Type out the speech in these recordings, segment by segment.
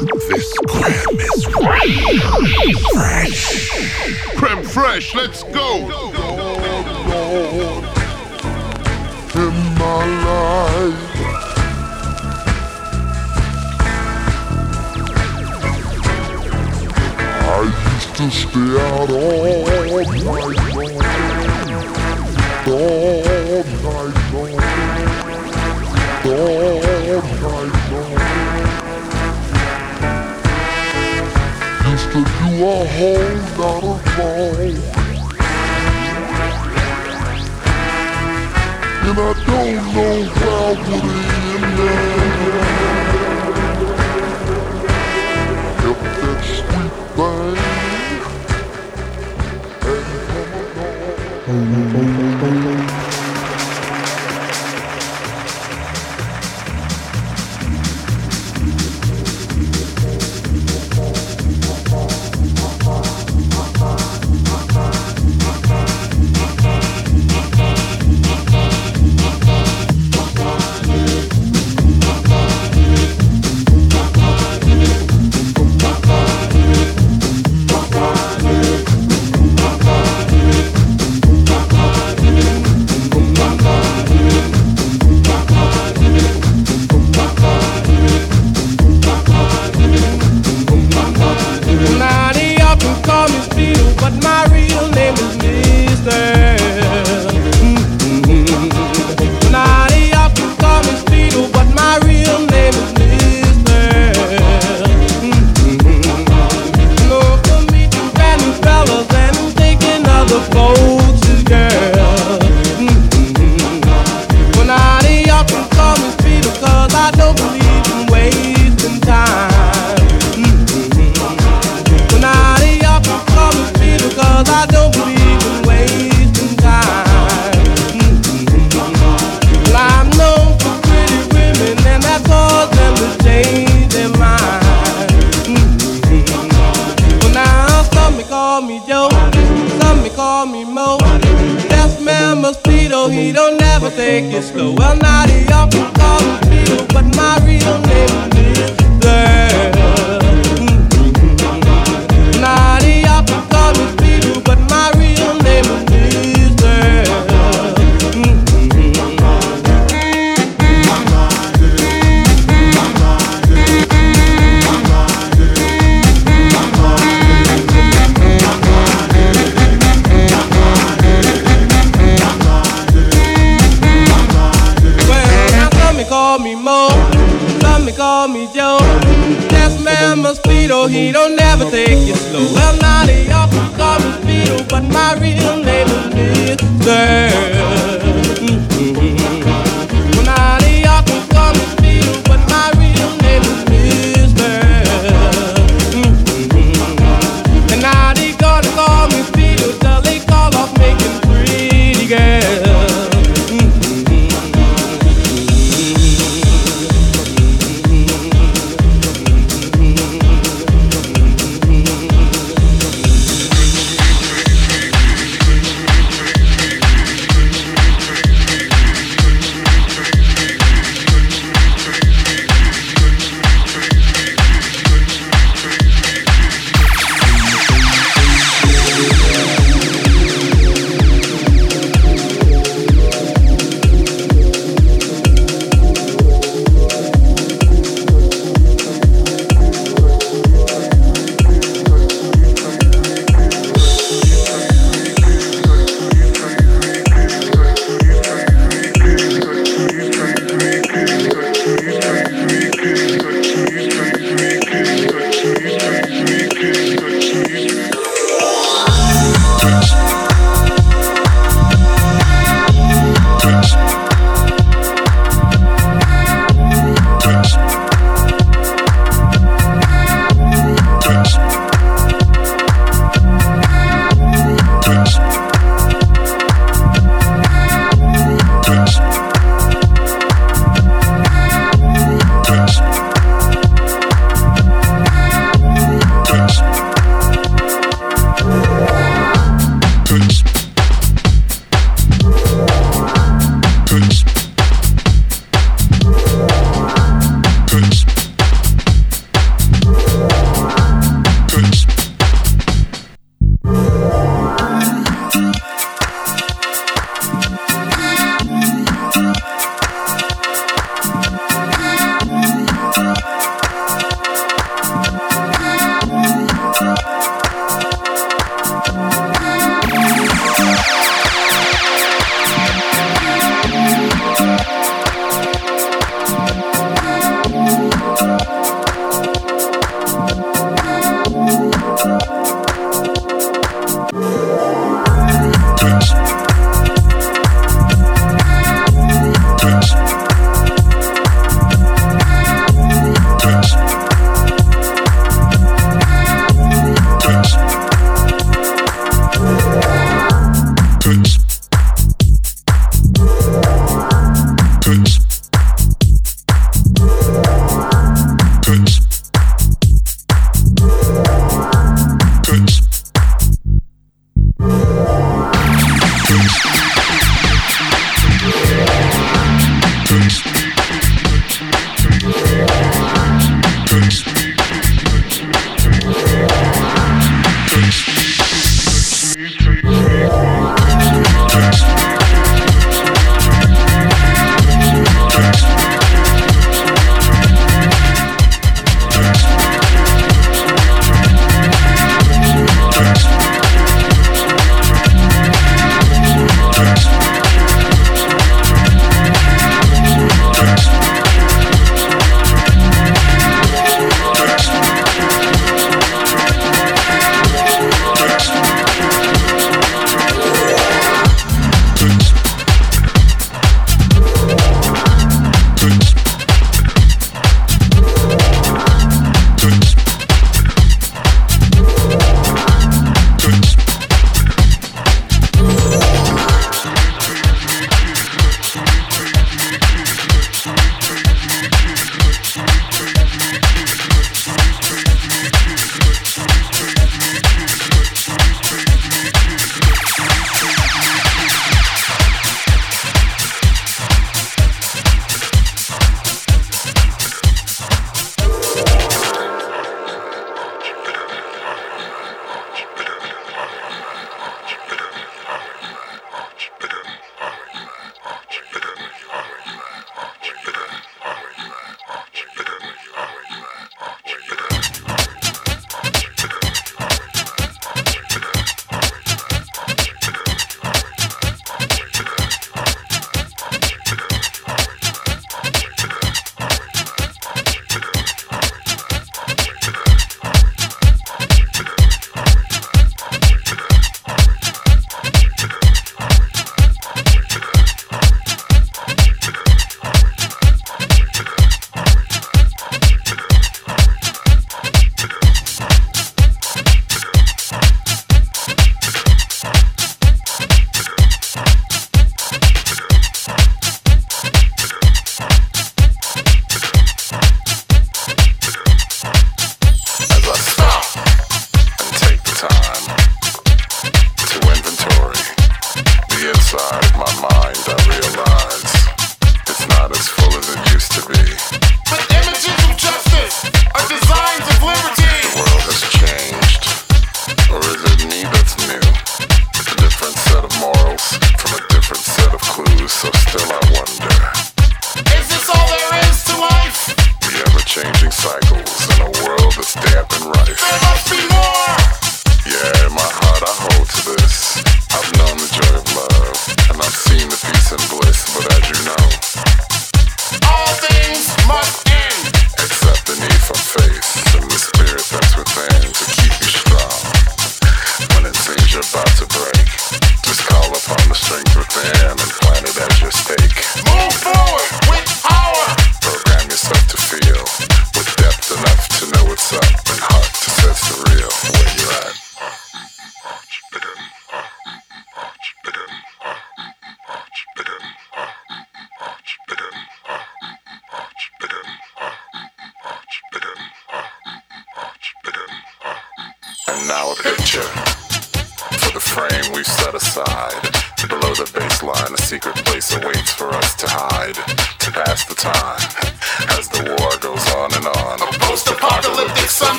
This creme is fresh. Creme fresh, let's go. go, go, go in my life. I used to stay out all night long, all night long, all a whole lot of wrong. And I don't know how I would end up. If that sweet thing had come along.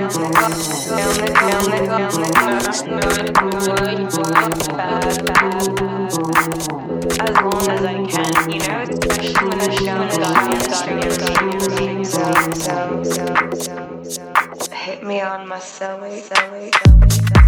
So, so, so, hit me on my cellmate, cellmate, cellmate.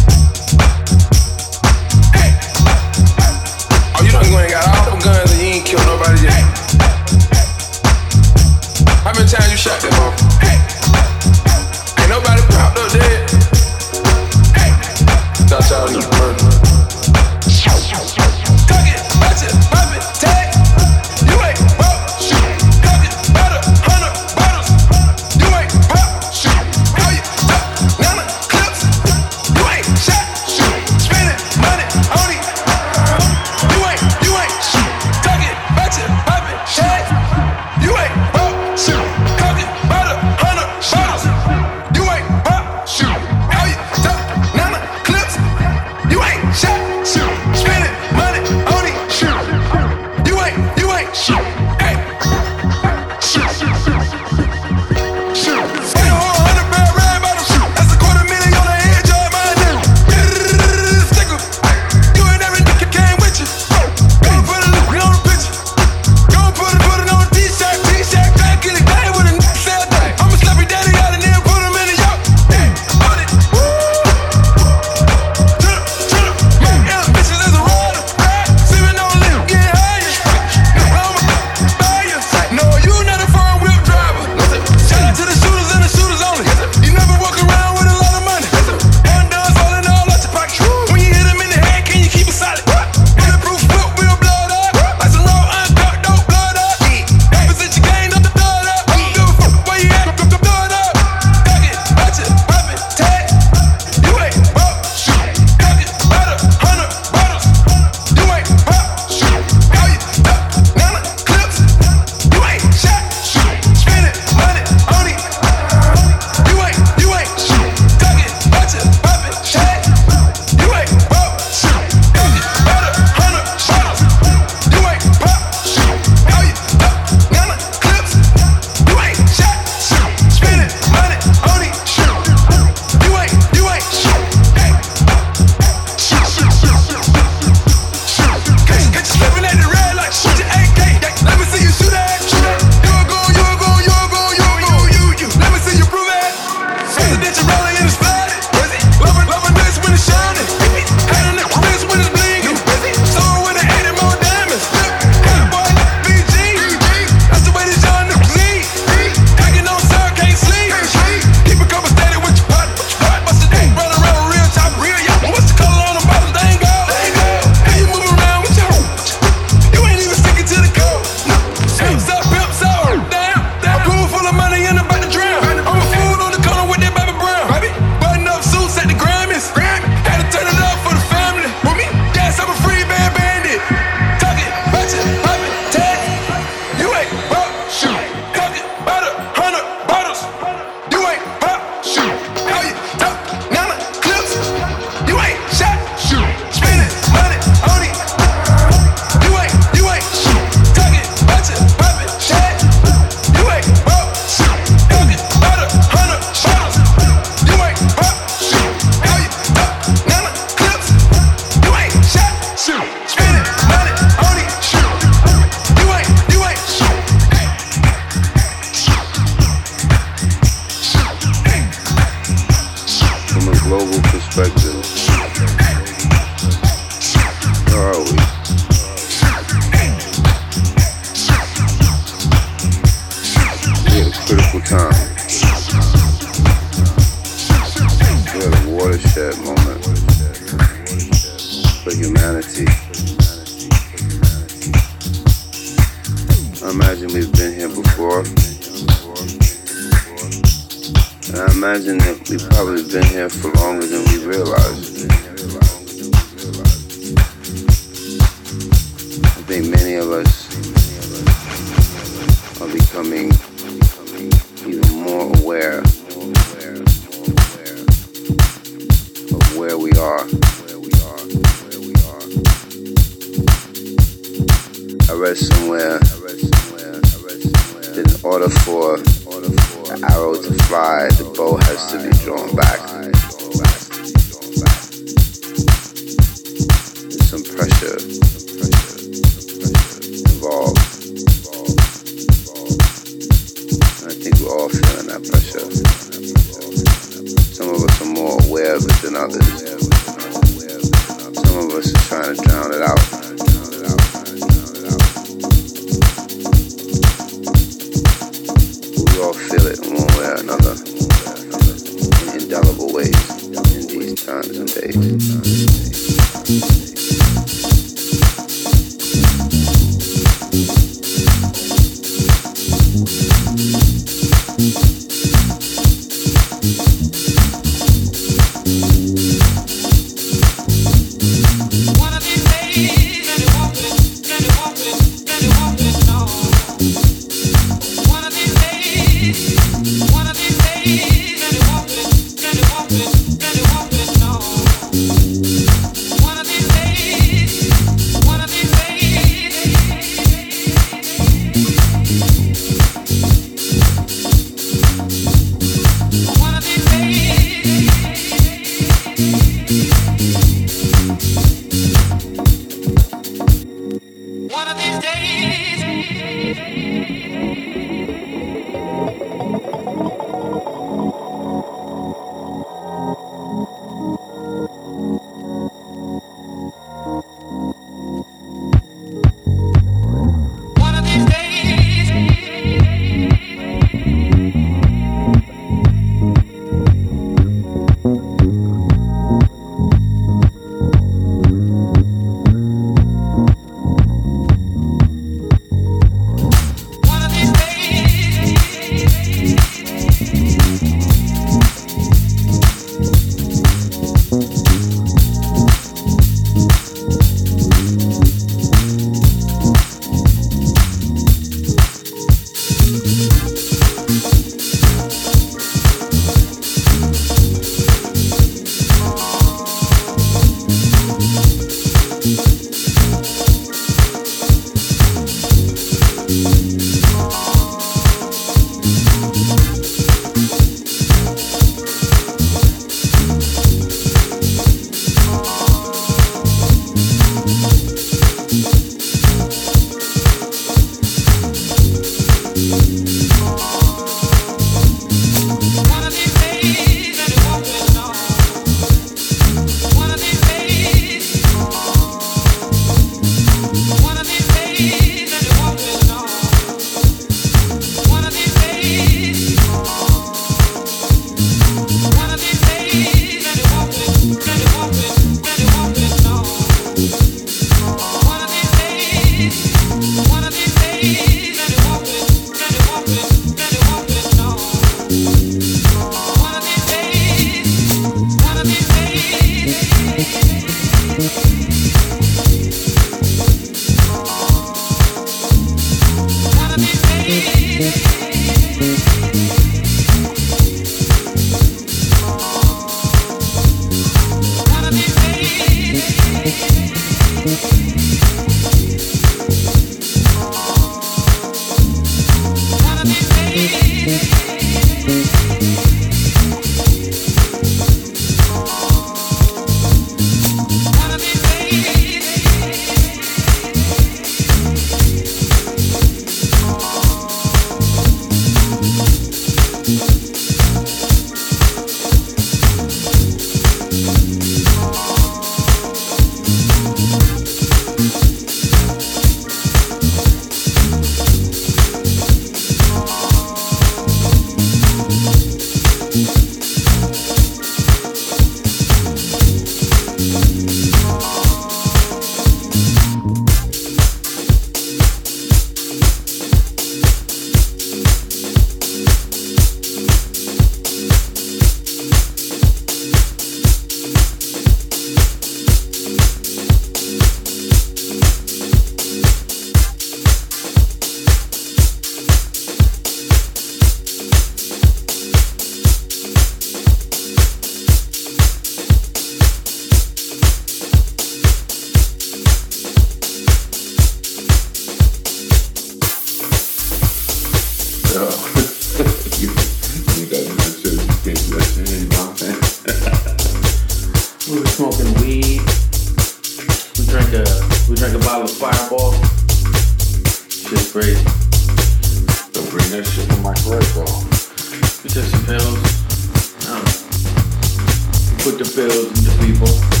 Put the people.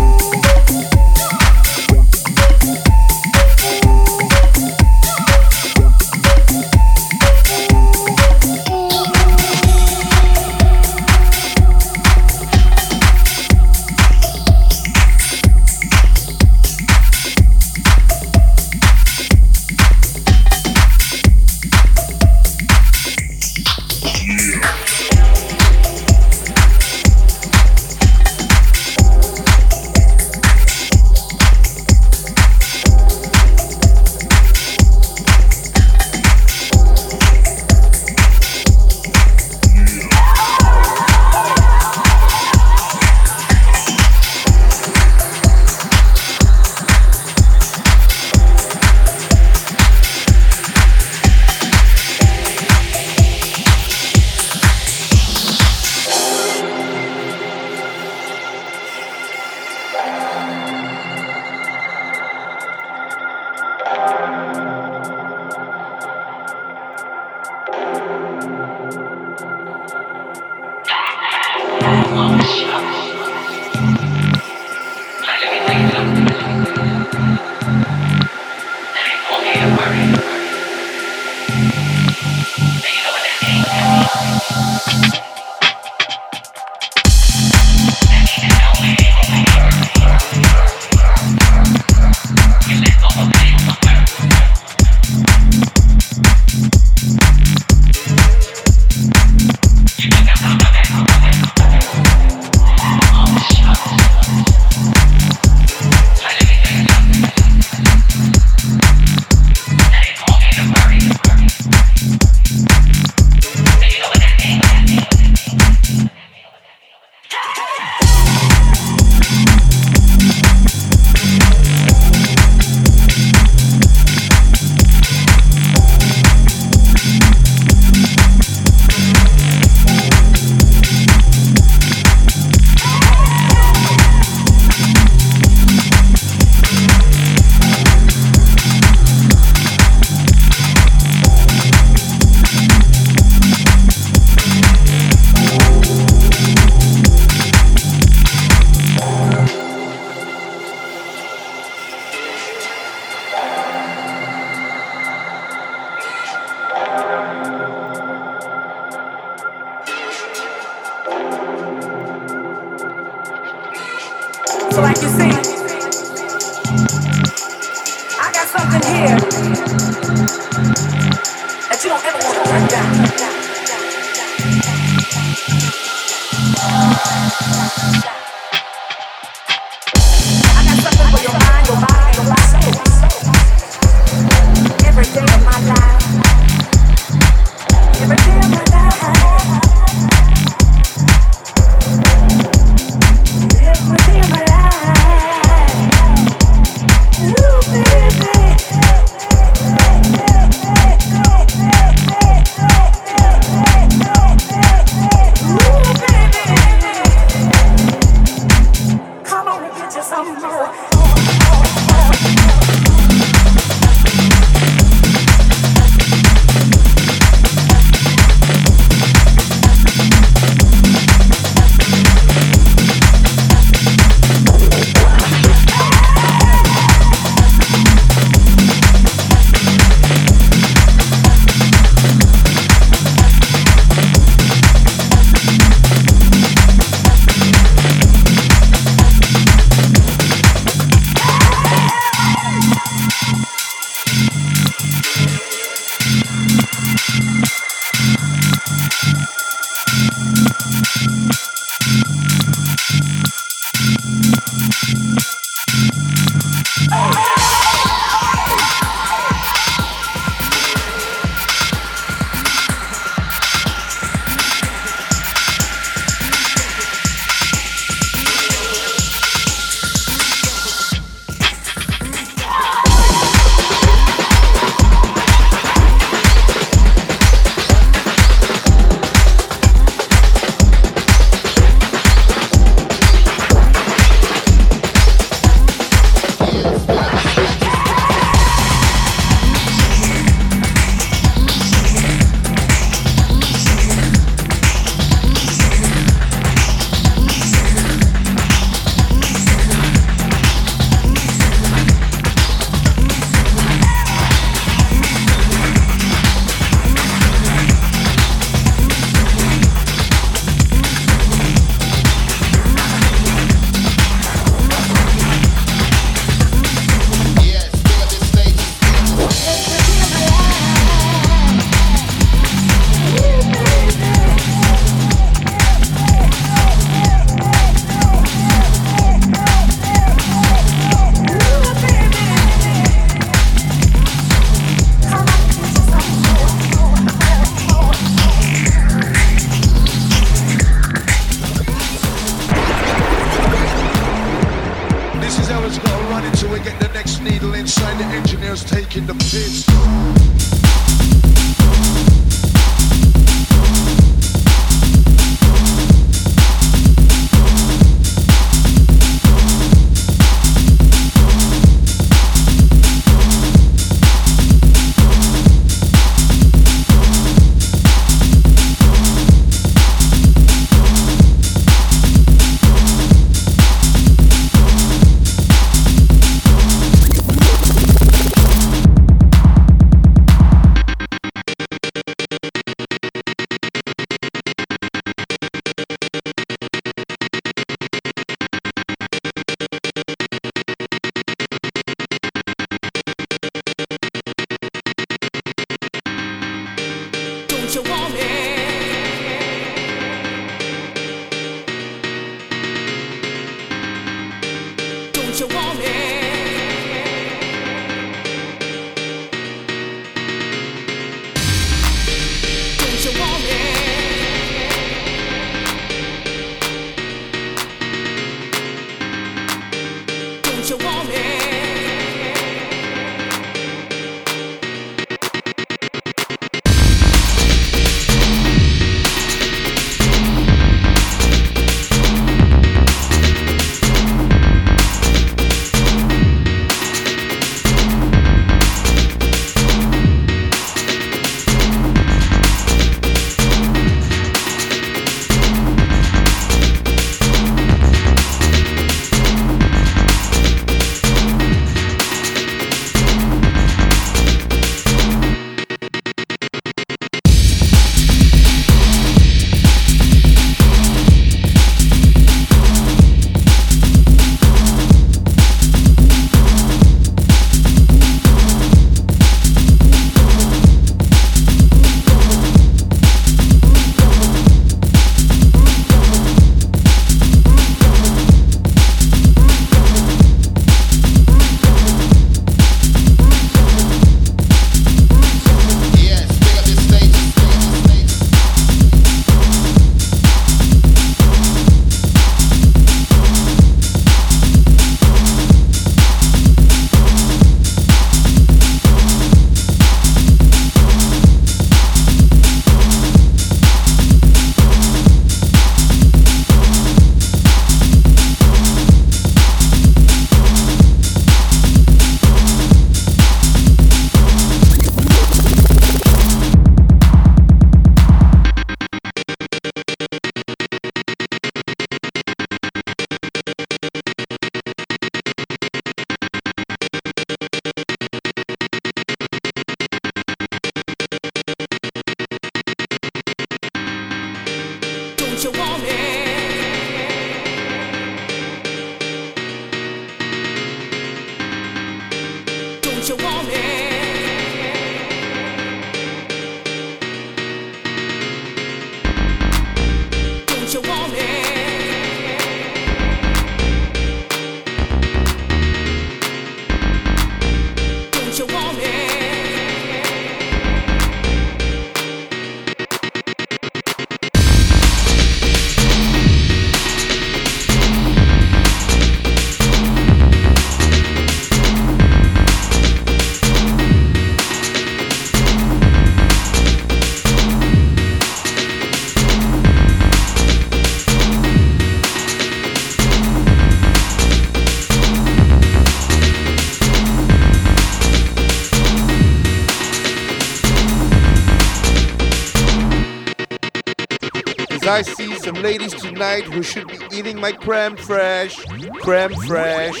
Some ladies tonight who should be eating my creme fraiche. Creme fraiche.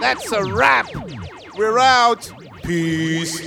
That's a wrap. We're out. Peace.